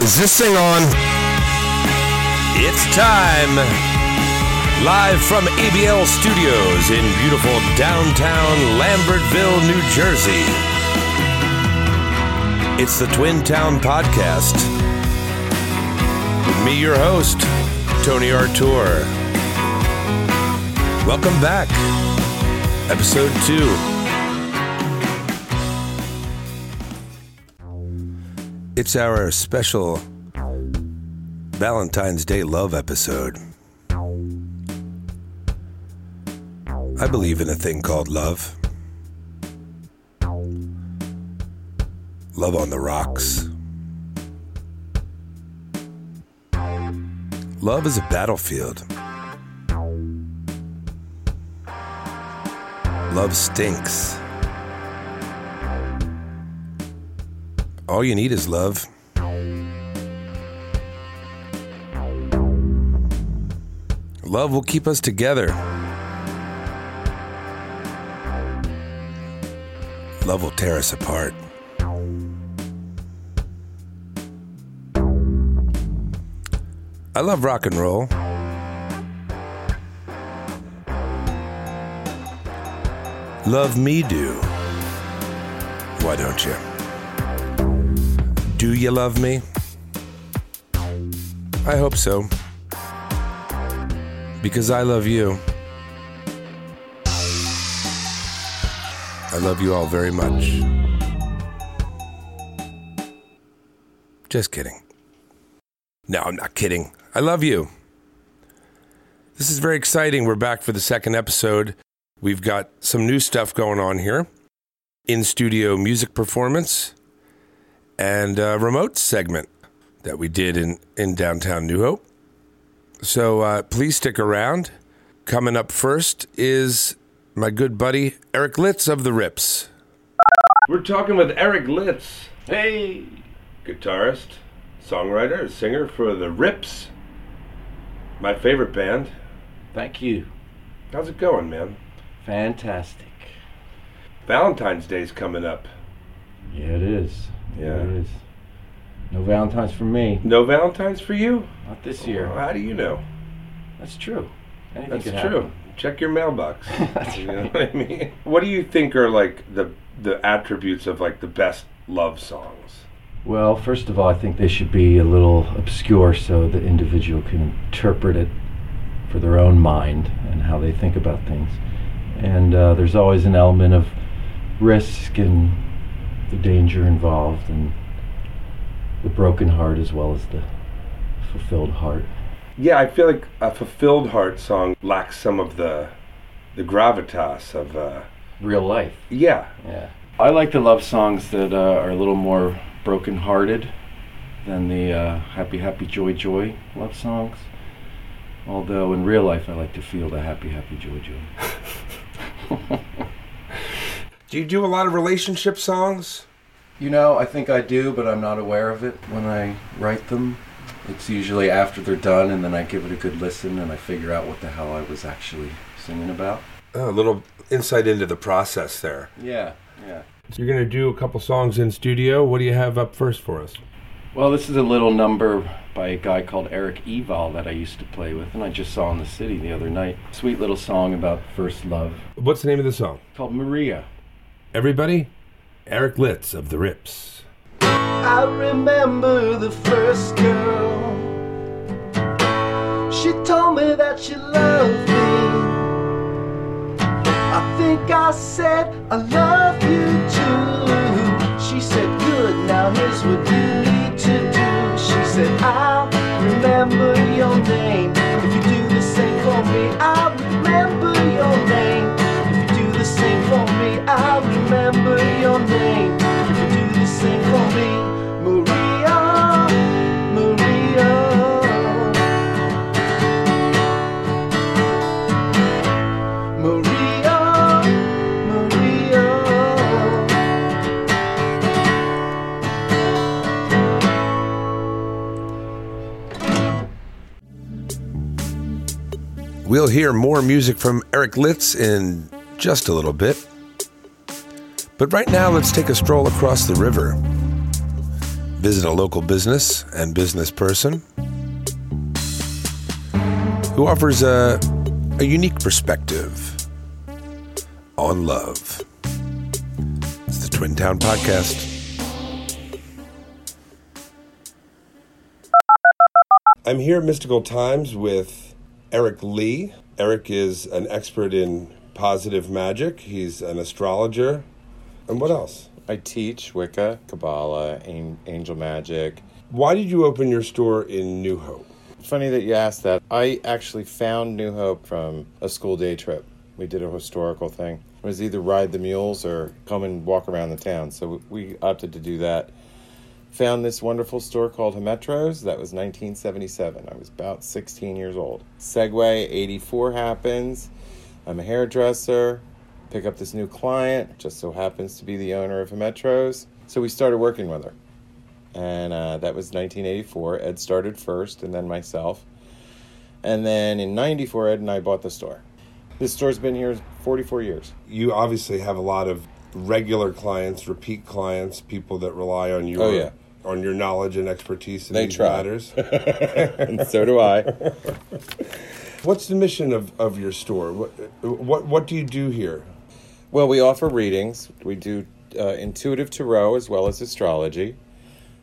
Is this thing on? It's time. Live from ABL Studios in beautiful downtown Lambertville, New Jersey. It's the Twin Town Podcast. With me, your host, Tony Artur. Welcome back. Episode 2. It's our special Valentine's Day love episode. I believe in a thing called love. Love on the rocks. Love is a battlefield. Love stinks. All you need is love. Love will keep us together. Love will tear us apart. I love rock and roll. Love me do. Why don't you? Do you love me? I hope so. Because I love you. I love you all very much. Just kidding. No, I'm not kidding. I love you. This is very exciting. We're back for the second episode. We've got some new stuff going on here in studio music performance and a remote segment that we did in, in downtown New Hope. So uh, please stick around. Coming up first is my good buddy Eric Litz of the Rips. We're talking with Eric Litz. Hey! Guitarist, songwriter, singer for the Rips. My favorite band. Thank you. How's it going, man? Fantastic. Valentine's Day's coming up. Yeah, it is. Yeah. It is. No Valentine's for me. No Valentine's for you? Not this year. Well, how do you know? That's true. Anything That's true. happen. Check your mailbox. That's you know right. what I mean? What do you think are like the the attributes of like the best love songs? Well, first of all, I think they should be a little obscure so the individual can interpret it for their own mind and how they think about things. And uh, there's always an element of risk and the danger involved and the broken heart as well as the fulfilled heart. Yeah, I feel like a fulfilled heart song lacks some of the the gravitas of uh Real life. yeah. Yeah. I like the love songs that uh, are a little more broken-hearted than the uh, happy, happy, joy, joy love songs. Although in real life, I like to feel the happy, happy, joy, joy. Do you do a lot of relationship songs? you know, I think I do, but I'm not aware of it when I write them. It's usually after they're done, and then I give it a good listen, and I figure out what the hell I was actually singing about. Oh, a little insight into the process there. Yeah, yeah. You're gonna do a couple songs in studio. What do you have up first for us? Well, this is a little number by a guy called Eric Eval that I used to play with, and I just saw in the city the other night. Sweet little song about first love What's the name of the song? called Maria. Everybody, Eric Litz of the Rips. I remember the first girl. She told me that she loved me. I think I said, I love We'll hear more music from Eric Litz in just a little bit. But right now, let's take a stroll across the river. visit a local business and business person who offers a, a unique perspective on love. It's the Twin Town Podcast. I'm here at Mystical Times with Eric Lee. Eric is an expert in positive magic, he's an astrologer. And what else? I teach Wicca, Kabbalah, angel magic. Why did you open your store in New Hope? Funny that you asked that. I actually found New Hope from a school day trip. We did a historical thing. It was either ride the mules or come and walk around the town. So we opted to do that. Found this wonderful store called Hemetros. That was 1977. I was about 16 years old. Segway 84 happens. I'm a hairdresser. Pick up this new client. Just so happens to be the owner of Hemetros. So we started working with her. And uh, that was 1984. Ed started first, and then myself. And then in 94, Ed and I bought the store. This store's been here 44 years. You obviously have a lot of regular clients, repeat clients, people that rely on your Oh, yeah. On your knowledge and expertise in They these try. matters. and so do I. What's the mission of, of your store? What, what what do you do here? Well, we offer readings. We do uh, intuitive tarot as well as astrology.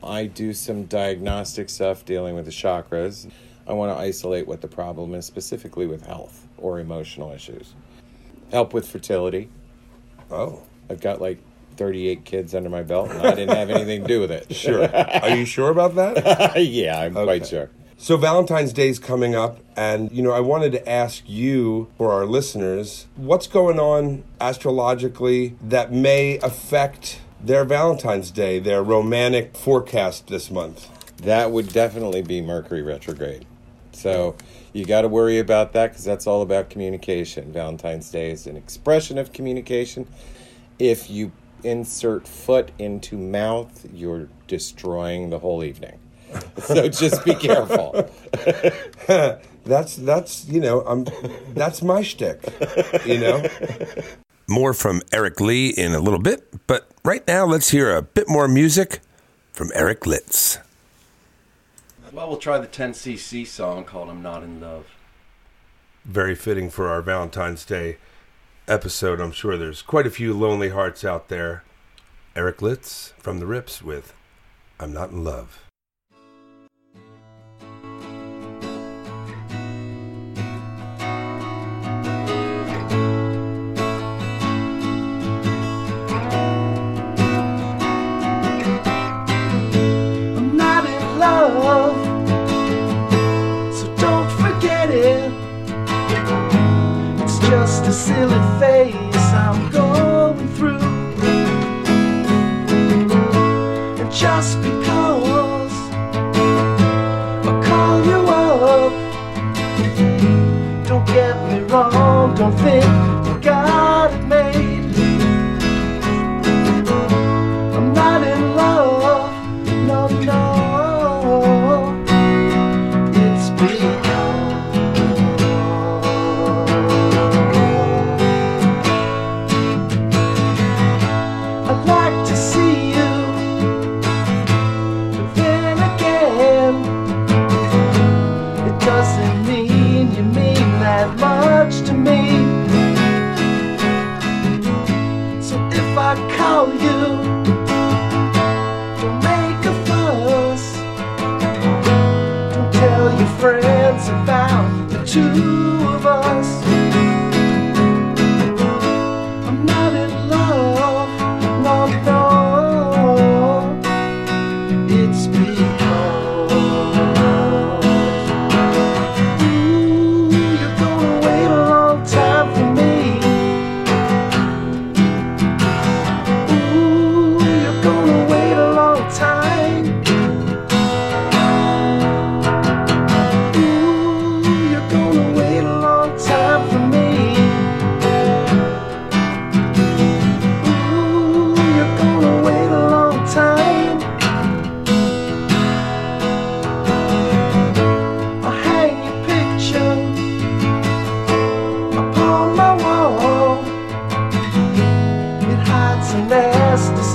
I do some diagnostic stuff dealing with the chakras. I want to isolate what the problem is specifically with health or emotional issues. Help with fertility. Oh, I've got like 38 kids under my belt, and I didn't have anything to do with it. sure. Are you sure about that? yeah, I'm quite sure. So Valentine's Day is coming up, and you know I wanted to ask you for our listeners, what's going on astrologically that may affect their Valentine's Day, their romantic forecast this month? That would definitely be Mercury retrograde. So you got to worry about that because that's all about communication. Valentine's Day is an expression of communication. If you insert foot into mouth, you're destroying the whole evening. So just be careful. That's that's you know I'm that's my shtick, you know. More from Eric Lee in a little bit, but right now let's hear a bit more music from Eric Litz. Well, we'll try the 10cc song called I'm Not in Love. Very fitting for our Valentine's Day episode. I'm sure there's quite a few lonely hearts out there. Eric Litz from the Rips with I'm Not in Love. Silly phase I'm going through. And just because I call you up, don't get me wrong, don't think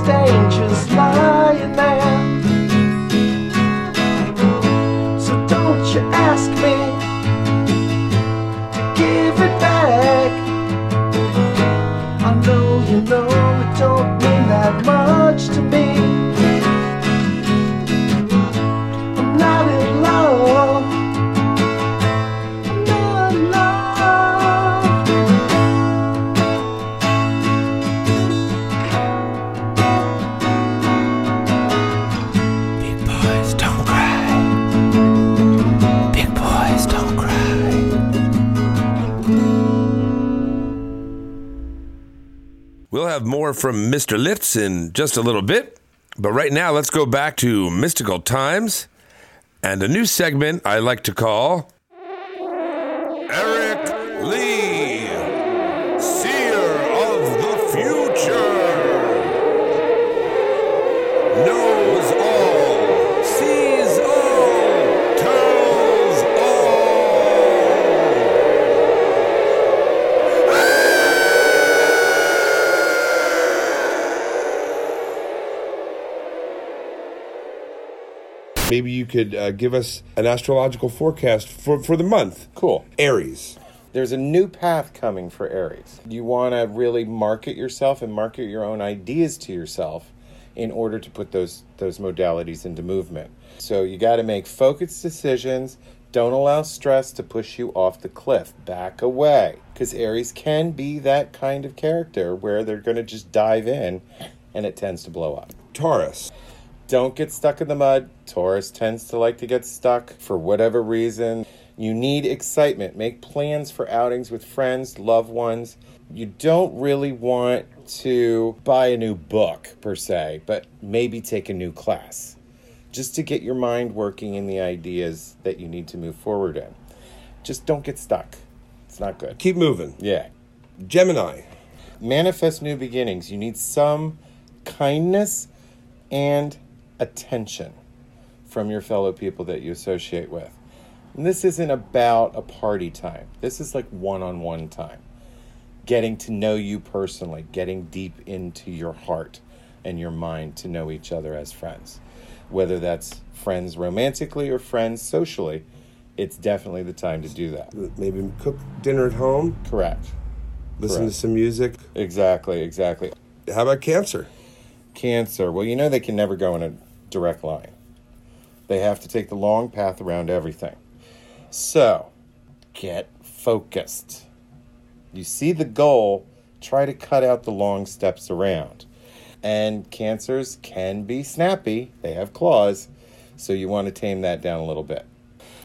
dangerous from Mr. Litz in just a little bit. But right now, let's go back to mystical times and a new segment I like to call Maybe you could uh, give us an astrological forecast for, for the month. Cool. Aries. There's a new path coming for Aries. You want to really market yourself and market your own ideas to yourself in order to put those those modalities into movement. So you got to make focused decisions. Don't allow stress to push you off the cliff. Back away because Aries can be that kind of character where they're going to just dive in and it tends to blow up. Taurus. Don't get stuck in the mud. Taurus tends to like to get stuck for whatever reason. You need excitement. Make plans for outings with friends, loved ones. You don't really want to buy a new book per se, but maybe take a new class just to get your mind working in the ideas that you need to move forward in. Just don't get stuck. It's not good. Keep moving. Yeah. Gemini. Manifest new beginnings. You need some kindness and attention from your fellow people that you associate with. And this isn't about a party time. This is like one on one time. Getting to know you personally, getting deep into your heart and your mind to know each other as friends. Whether that's friends romantically or friends socially, it's definitely the time to do that. Maybe cook dinner at home. Correct. Listen Correct. to some music. Exactly, exactly. How about Cancer? Cancer, well, you know they can never go in a direct line. They have to take the long path around everything. So, get focused. You see the goal, try to cut out the long steps around. And cancers can be snappy, they have claws, so you want to tame that down a little bit.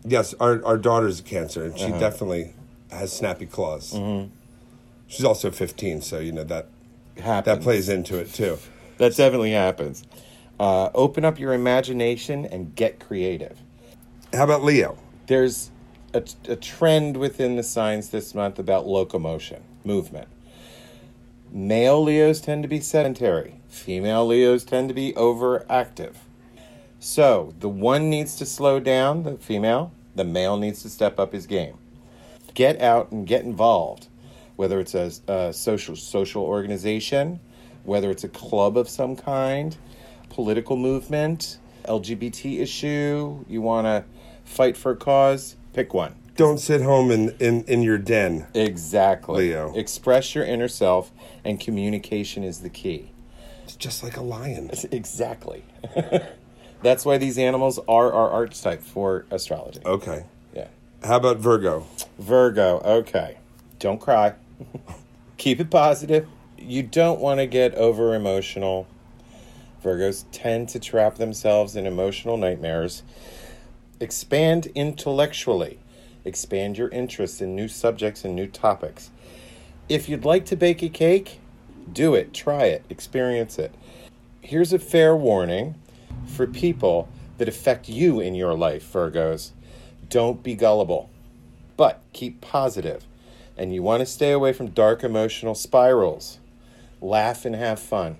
Yes, our, our daughter's a Cancer, and she Uh-huh. definitely has snappy claws. Mm-hmm. She's also 15, so you know that Happens. that plays into it too. That definitely happens. Uh, open up your imagination and get creative. How about Leo? there's a, a trend within the signs this month about locomotion, movement. Male Leos tend to be sedentary, female Leos tend to be overactive. So the one needs to slow down, the female, the male needs to step up his game. Get out and get involved, whether it's a, a social social organization, whether it's a club of some kind, political movement, LGBT issue, you want to fight for a cause, pick one. Don't sit home in, in, in your den. Exactly. Leo. Express your inner self, and communication is the key. It's just like a lion. Exactly. That's why these animals are our archetype for astrology. Okay. Yeah. How about Virgo? Virgo, okay. Don't cry. Keep it positive. You don't want to get over emotional. Virgos tend to trap themselves in emotional nightmares. Expand intellectually. Expand your interests in new subjects and new topics. If you'd like to bake a cake, do it, try it, experience it. Here's a fair warning for people that affect you in your life, Virgos. Don't be gullible but keep positive. And you want to stay away from dark emotional spirals. Laugh and have fun.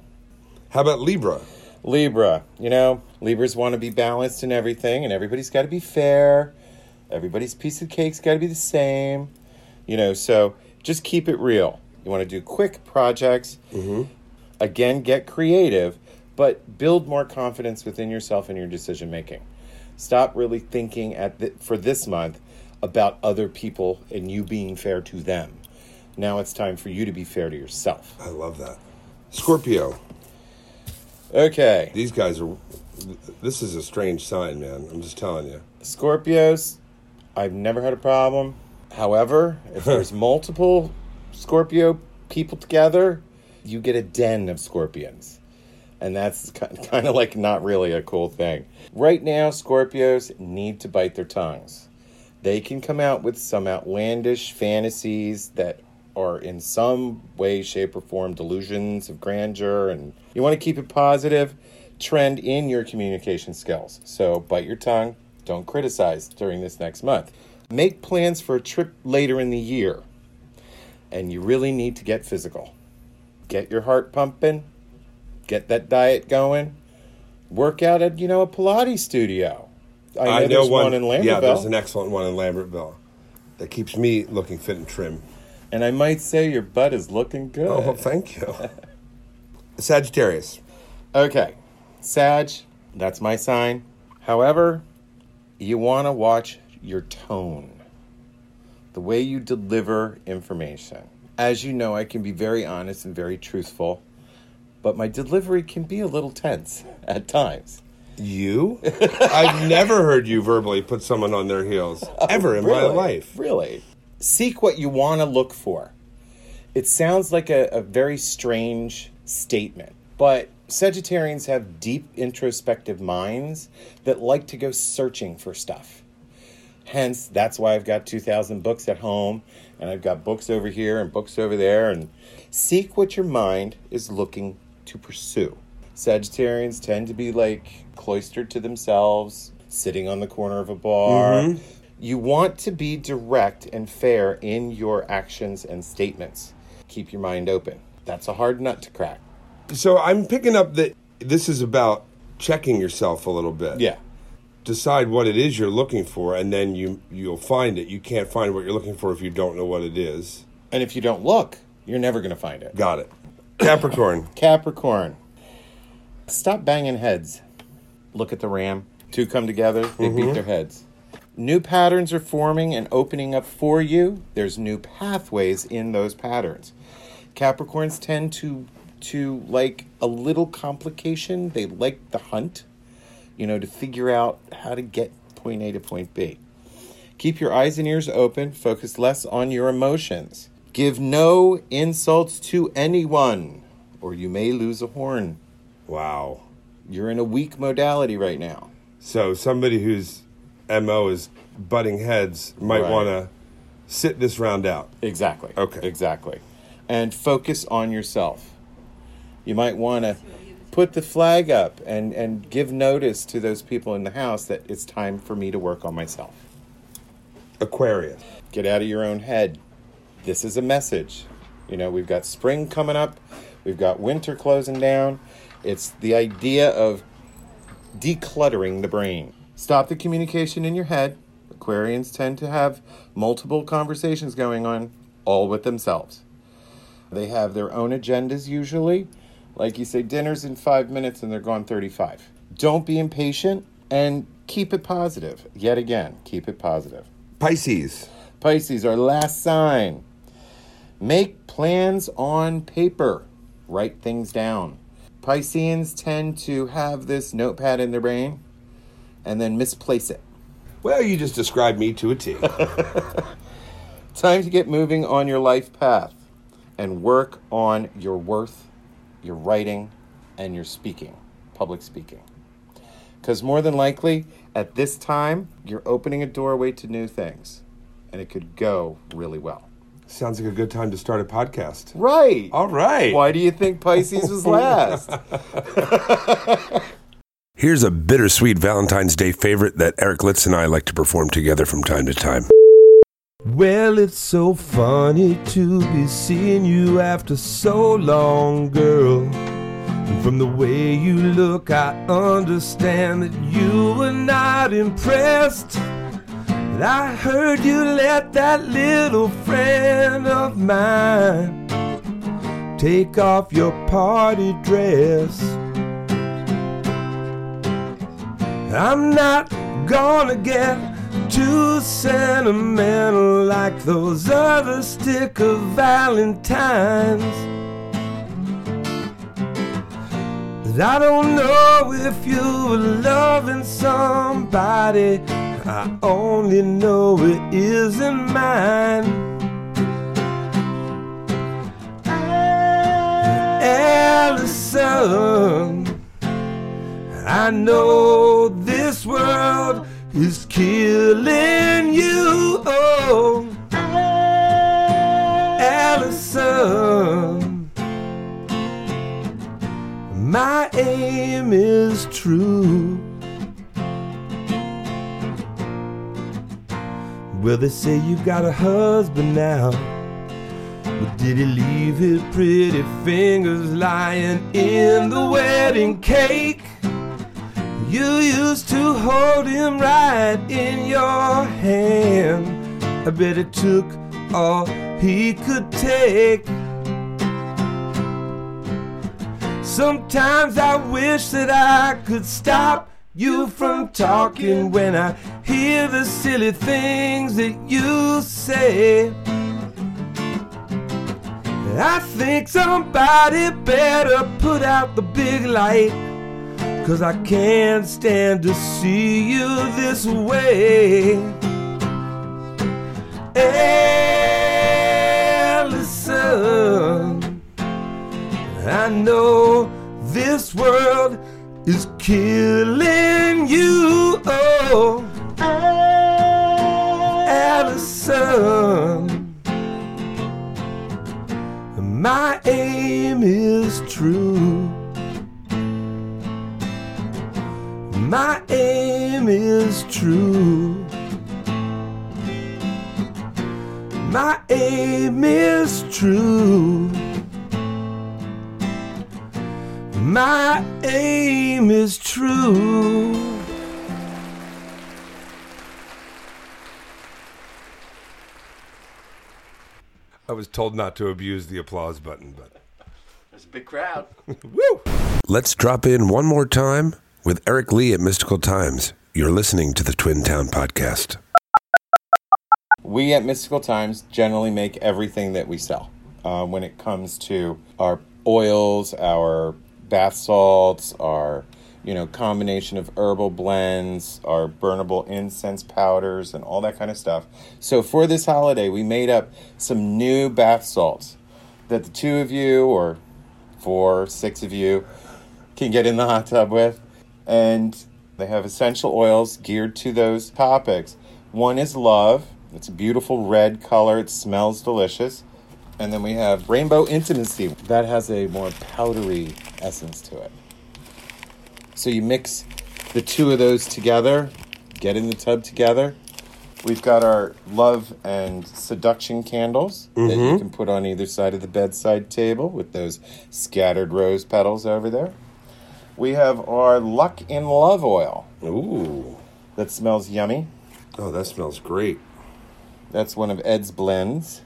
How about Libra? Libra, you know, Libras want to be balanced in everything, and everybody's got to be fair. Everybody's piece of cake's got to be the same. You know, so just keep it real. You want to do quick projects. Mm-hmm. Again, get creative, but build more confidence within yourself and your decision making. Stop really thinking at the, for this month about other people and you being fair to them. Now it's time for you to be fair to yourself. I love that. Scorpio. Okay. These guys are. This is a strange sign, man. I'm just telling you. Scorpios, I've never had a problem. However, if there's multiple Scorpio people together, you get a den of scorpions. And that's kind of like not really a cool thing. Right now, Scorpios need to bite their tongues. They can come out with some outlandish fantasies that are in some way, shape, or form delusions of grandeur, and you want to keep it positive, trend in your communication skills. So bite your tongue, don't criticize during this next month. Make plans for a trip later in the year, and you really need to get physical. Get your heart pumping, get that diet going, work out at, you know, a Pilates studio. I know, there's one, in Lambertville. Yeah, there's an excellent one in Lambertville that keeps me looking fit and trim. And I might say your butt is looking good. Oh, well, thank you. Sagittarius. Okay, Sag, that's my sign. However, you want to watch your tone, the way you deliver information. As you know, I can be very honest and very truthful, but my delivery can be a little tense at times. You? I've never heard you verbally put someone on their heels ever in my life. Really. Seek what you want to look for. It sounds like a, a very strange statement, but Sagittarians have deep introspective minds that like to go searching for stuff. Hence, that's why I've got 2,000 books at home, and I've got books over here and books over there. And seek what your mind is looking to pursue. Sagittarians tend to be like cloistered to themselves, sitting on the corner of a bar. Mm-hmm. You want to be direct and fair in your actions and statements. Keep your mind open. That's a hard nut to crack. So I'm picking up that this is about checking yourself a little bit. Yeah. Decide what it is you're looking for, and then you you'll find it. You can't find what you're looking for if you don't know what it is. And if you don't look, you're never going to find it. Got it. Capricorn. Capricorn. Stop banging heads. Look at the ram. Two come together, they beat mm-hmm. their heads. New patterns are forming and opening up for you. There's new pathways in those patterns. Capricorns tend to to like a little complication. They like the hunt, you know, to figure out how to get point A to point B. Keep your eyes and ears open, focus less on your emotions. Give no insults to anyone, or you may lose a horn. Wow. You're in a weak modality right now. So somebody whose mo is butting heads might Right. want to sit this round out. Exactly. Okay. Exactly. And focus on yourself. You might want to put the flag up and, and give notice to those people in the house that it's time for me to work on myself. Aquarius. Get out of your own head. This is a message. You know, we've got spring coming up, we've got winter closing down. It's the idea of decluttering the brain. Stop the communication in your head. Aquarians tend to have multiple conversations going on, all with themselves. They have their own agendas usually. Like you say, dinner's in five minutes and they're gone 35. Don't be impatient and keep it positive. Yet again, keep it positive. Pisces. Pisces, our last sign. Make plans on paper. Write things down. Pisceans tend to have this notepad in their brain and then misplace it. Well, you just described me to a T. Time to get moving on your life path and work on your worth, your writing, and your speaking, public speaking. Because more than likely, at this time, you're opening a doorway to new things, and it could go really well. Sounds like a good time to start a podcast. Right. All right. Why do you think Pisces was last? Here's a bittersweet Valentine's Day favorite that Eric Litz and I like to perform together from time to time. Well, it's so funny to be seeing you after so long, girl. And from the way you look, I understand that you were not impressed. And I heard you let that little friend of mine take off your party dress. I'm not gonna get too sentimental like those other sticker valentines. I don't know if you were loving somebody. I only know it isn't mine. Alison. I know this world is killing you. Oh, Alison. My aim is true. Well, they say you got a husband now. But did he leave his pretty fingers lying in the wedding cake? You used to hold him right in your hand. I bet it took all he could take. Sometimes I wish that I could stop you from talking when I hear the silly things that you say. I think somebody better put out the big light. Cause I can't stand to see you this way. Alison, I know this world is killing you. Oh, oh. Alison, My aim is true. My aim is true. My aim is true. I was told not to abuse the applause button, but There's a big crowd. woo! Let's drop in one more time with Eric Lee at Mystical Times. You're listening to the Twin Town Podcast. We at Mystical Times generally make everything that we sell. Uh, when it comes to our oils, our bath salts, our you know combination of herbal blends, our burnable incense powders, and all that kind of stuff. So for this holiday, we made up some new bath salts that the two of you or four, six of you can get in the hot tub with. And they have essential oils geared to those topics. One is love. It's a beautiful red color. It smells delicious. And then we have rainbow intimacy. That has a more powdery essence to it. So you mix the two of those together, get in the tub together. We've got our love and seduction candles that you mm-hmm. can put on either side of the bedside table with those scattered rose petals over there. We have our luck in love oil Ooh. that smells yummy. Oh, that smells great. That's one of Ed's blends.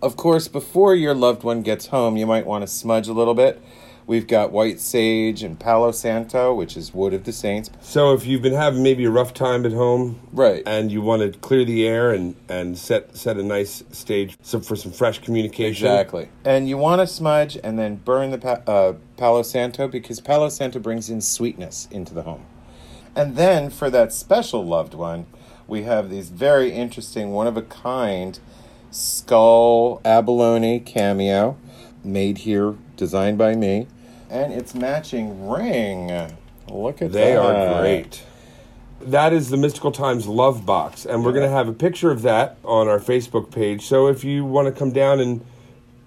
Of course, before your loved one gets home, you might want to smudge a little bit. We've got white sage and Palo Santo, which is wood of the saints. So if you've been having maybe a rough time at home, Right. and you want to clear the air and, and set set a nice stage some, for some fresh communication, Exactly. And you want to smudge and then burn the pa- uh, Palo Santo because Palo Santo brings in sweetness into the home. And then for that special loved one, we have these very interesting, one of a kind skull abalone cameo made here, designed by me. And it's matching ring. Look at They that. They are great. That is the Mystical Times Love Box, and we're going to have a picture of that on our Facebook page. So if you want to come down and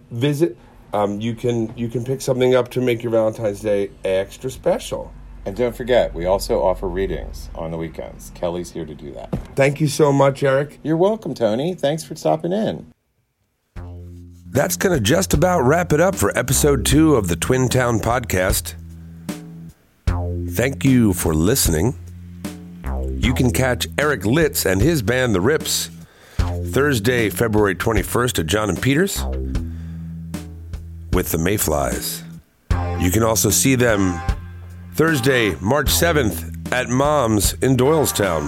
visit, um, you can you can pick something up to make your Valentine's Day extra special. And don't forget, we also offer readings on the weekends. Kelly's here to do that. Thank you so much, Eric. You're welcome, Tony. Thanks for stopping in. That's going to just about wrap it up for episode two of the Twin Town Podcast. Thank you for listening. You can catch Eric Litz and his band, The Rips, Thursday, February 21st at John and Peters with the Mayflies. You can also see them Thursday, March 7th at Mom's in Doylestown.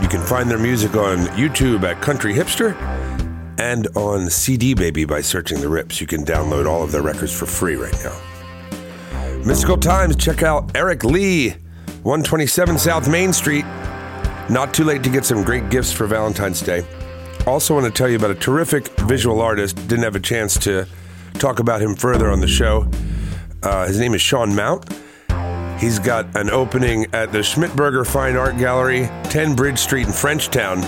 You can find their music on YouTube at Country Hipster and on CD Baby by searching the Rips. You can download all of their records for free right now. Mystical Times, check out Eric Lee, 127 South Main Street. Not too late to get some great gifts for Valentine's Day. Also, want to tell you about a terrific visual artist. Didn't have a chance to talk about him further on the show. Uh, his name is Sean Mount. He's got an opening at the Schmidberger Fine Art Gallery, 10 Bridge Street in Frenchtown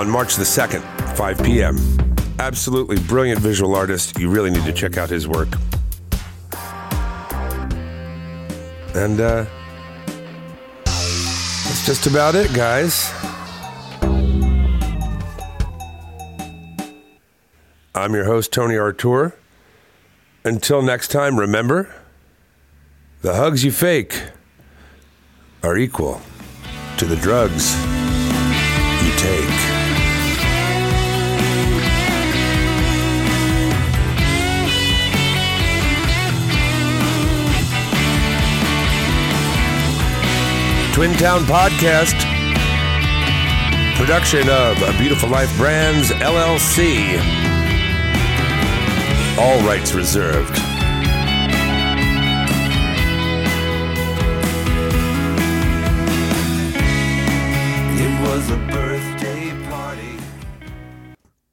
on March the 2nd, 5 p.m. Absolutely brilliant visual artist. You really need to check out his work. And uh, that's just about it, guys. I'm your host, Tony Artur. Until next time, remember the hugs you fake are equal to the drugs you take. Twin Town Podcast, production of Beautiful Life Brands LLC. All rights reserved. It was a bird.